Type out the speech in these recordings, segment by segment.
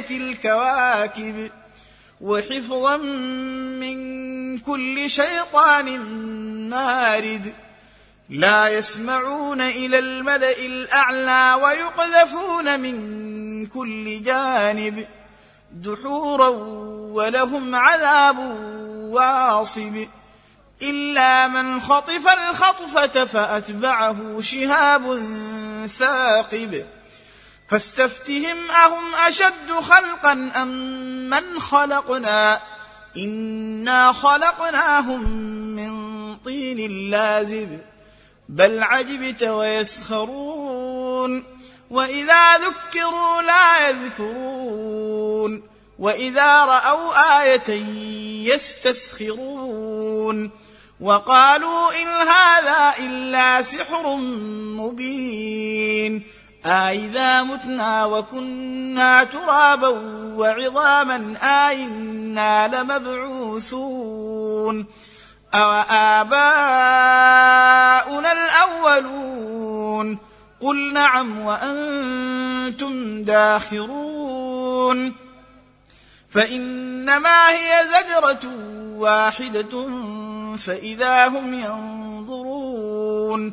بزينه الكواكب وحفظا من كل شيطان مارد. لا يسمعون إلى الملأ الأعلى ويقذفون من كل جانب دحورا ولهم عذاب واصب. إلا من خطف الخطفة فأتبعه شهاب ثاقب. فاستفتهم أهم أشد خلقا أم من خلقنا؟ إنا خلقناهم من طين لازب بل عجبت ويسخرون. وإذا ذكروا لا يذكرون وإذا رأوا آية يستسخرون. وقالوا إن هذا إلا سحر مبين. أإذا متنا وكنا ترابا وعظاما أإنا لمبعوثون. أوآباؤنا الأولون؟ قل نعم وأنتم داخرون. فإنما هي زجرة واحدة فإذا هم ينظرون.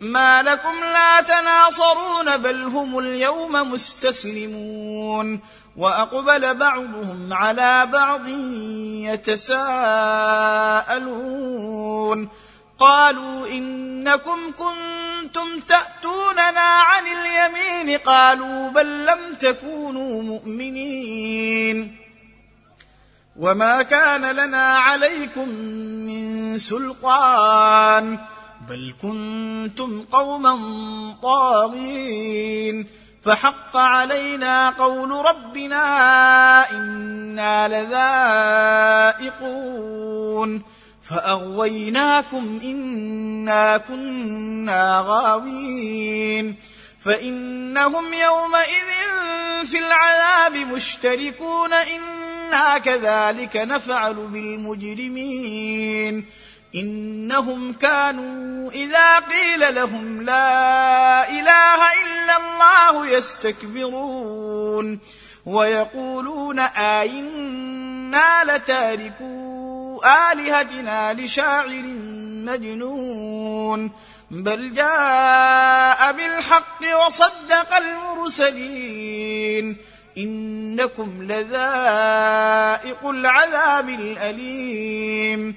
ما لكم لا تناصرون بل هم اليوم مستسلمون. وأقبل بعضهم على بعض يتساءلون. قالوا إنكم كنتم تأتوننا عن اليمين. قالوا بل لم تكونوا مؤمنين. وما كان لنا عليكم من سلطان. بل كنتم قوما طاغين فحق علينا قول ربنا أنا لذائقون فاغويناكم انا كنا غاوين فانهم يومئذ في العذاب مشتركون أنا كذلك نفعل بالمجرمين إنهم كانوا إذا قيل لهم لا إله إلا الله يستكبرون ويقولون آئنا لتاركو آلهتنا لشاعر مجنون بل جاء بالحق وصدق المرسلين إنكم لذائق العذاب الأليم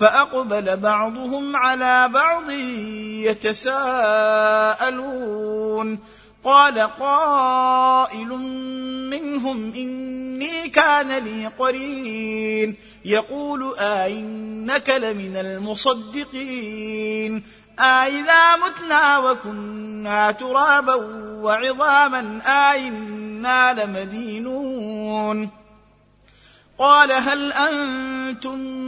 فأقبل بعضهم على بعض يتساءلون. قال قائل منهم إني كان لي قرين. يقول أئنك لمن المصدقين. أإذا متنا وكنا ترابا وعظاما أئنا لمدينون. قال هل أنتم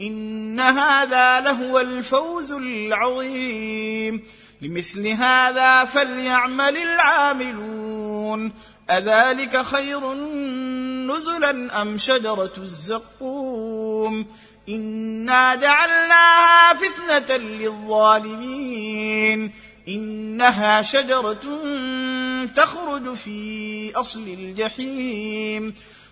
إن هذا لهو الفوز العظيم. لمثل هذا فليعمل العاملون. أذلك خير نزلا أم شجرة الزقوم؟ إنا جعلناها فتنة للظالمين. إنها شجرة تخرج في أصل الجحيم.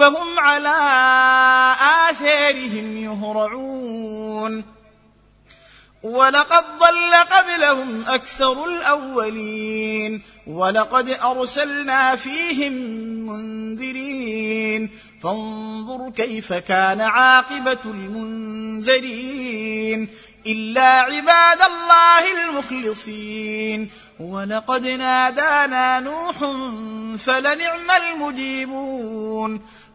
فهم على آثارهم يهرعون. ولقد ضل قبلهم أكثر الأولين. ولقد أرسلنا فيهم منذرين. فانظر كيف كان عاقبة المنذرين. إلا عباد الله المخلصين. ولقد نادانا نوح فلنعم المجيبون.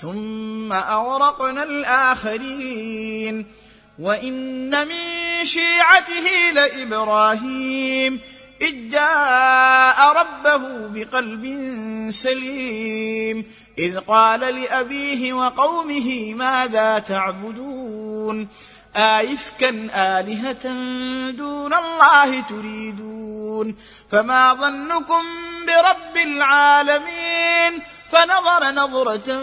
ثم اغرقنا الآخرين. وإن من شيعته لإبراهيم إذ جاء ربه بقلب سليم. إذ قال لأبيه وقومه ماذا تعبدون؟ آيفكا آلهة دون الله تريدون. فما ظنكم برب العالمين؟ فنظر نظرة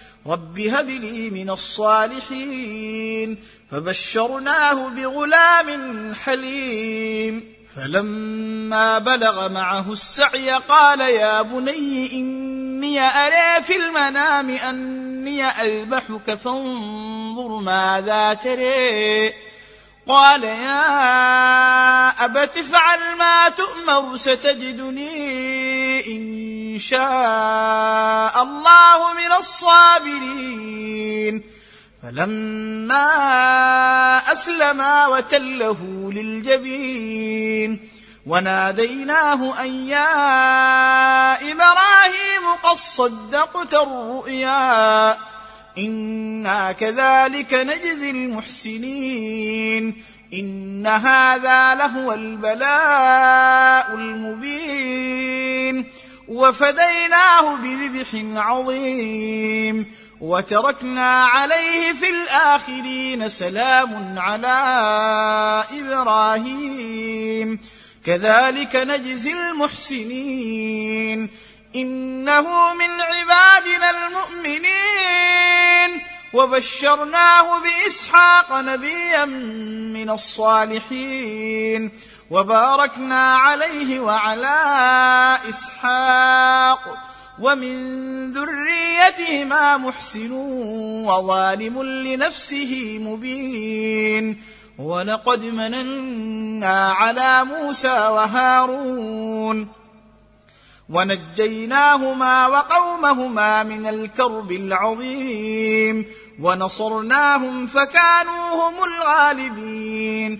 رب هب لي من الصالحين فبشرناه بغلام حليم فلما بلغ معه السعي قال يا بني اني ارى في المنام اني اذبحك فانظر ماذا تري قال يا ابت افعل ما تؤمر ستجدني ان شاء الله من الصابرين. فلما أسلما وتله للجبين وناديناه أن يا إبراهيم قد صدقت الرؤيا إنا كذلك نجزي المحسنين. إن هذا لهو البلاء المبين. وفديناه بذبح عظيم وتركنا عليه في الآخرين سلام على إبراهيم. كذلك نجزي المحسنين. إنه من عبادنا المؤمنين. وبشرناه بإسحاق نبيا من الصالحين. وباركنا عليه وعلى إسحاق ومن ذريتهما محسن وظالم لنفسه مبين ولقد مننا على موسى وهارون ونجيناهما وقومهما من الكرب العظيم ونصرناهم فكانوا هم الغالبين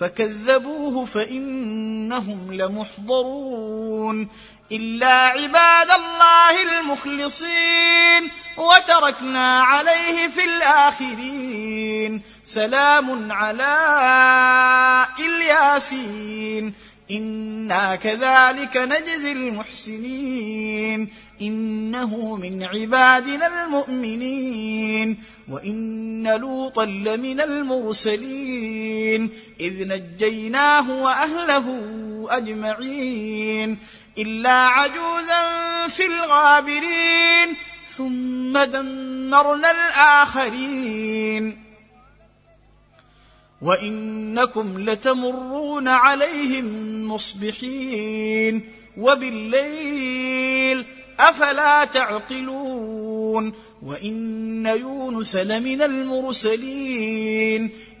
فكذبوه فإنهم لمحضرون إلا عباد الله المخلصين وتركنا عليه في الآخرين سلام على إلياسين إنا كذلك نجزي المحسنين إنه من عبادنا المؤمنين وإن لوطا لمن المرسلين إذ نجيناه وأهله أجمعين. إلا عجوزا في الغابرين ثم دمرنا الآخرين. وإنكم لتمرون عليهم مصبحين. وبالليل أفلا تعقلون. وإن يونس لمن المرسلين.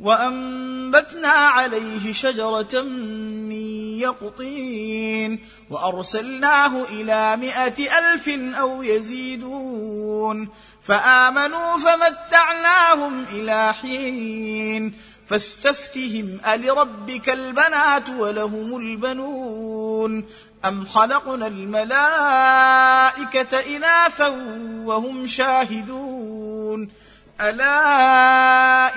وأنبتنا عليه شجرة من يقطين وأرسلناه إلى مائه ألف أو يزيدون فآمنوا فمتعناهم إلى حين فاستفتهم ألربك البنات ولهم البنون أم خلقنا الملائكة إناثا وهم شاهدون ألا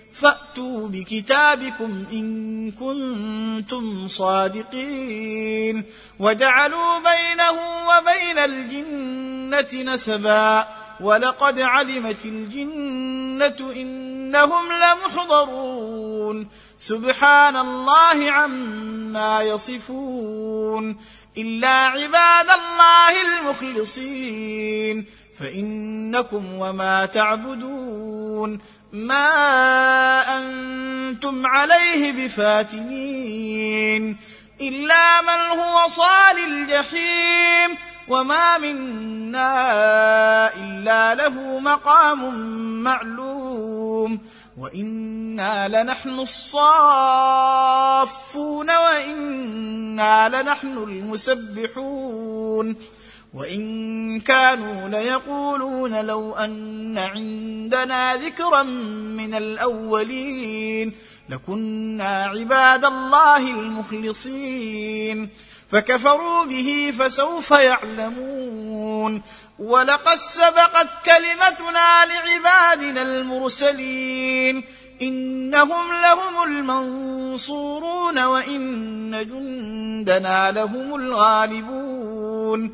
فأتوا بكتابكم إن كنتم صادقين وجعلوا بينه وبين الجنة نسبا ولقد علمت الجنة إنهم لمحضرون سبحان الله عما يصفون إلا عباد الله المخلصين فإنكم وما تعبدون ما أنتم عليه بفاتنين إلا من هو صال الجحيم وما منا إلا له مقام معلوم وإنا لنحن الصافون وإنا لنحن المسبحون وإن كانوا ليقولون لو أن عندنا ذكرا من الأولين لكنا عباد الله المخلصين. فكفروا به فسوف يعلمون. ولقد سبقت كلمتنا لعبادنا المرسلين. إنهم لهم المنصورون وإن جندنا لهم الغالبون.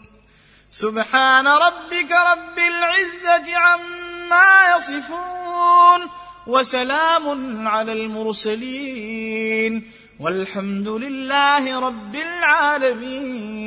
سبحان ربك رب العزة عما يصفون وسلام على المرسلين والحمد لله رب العالمين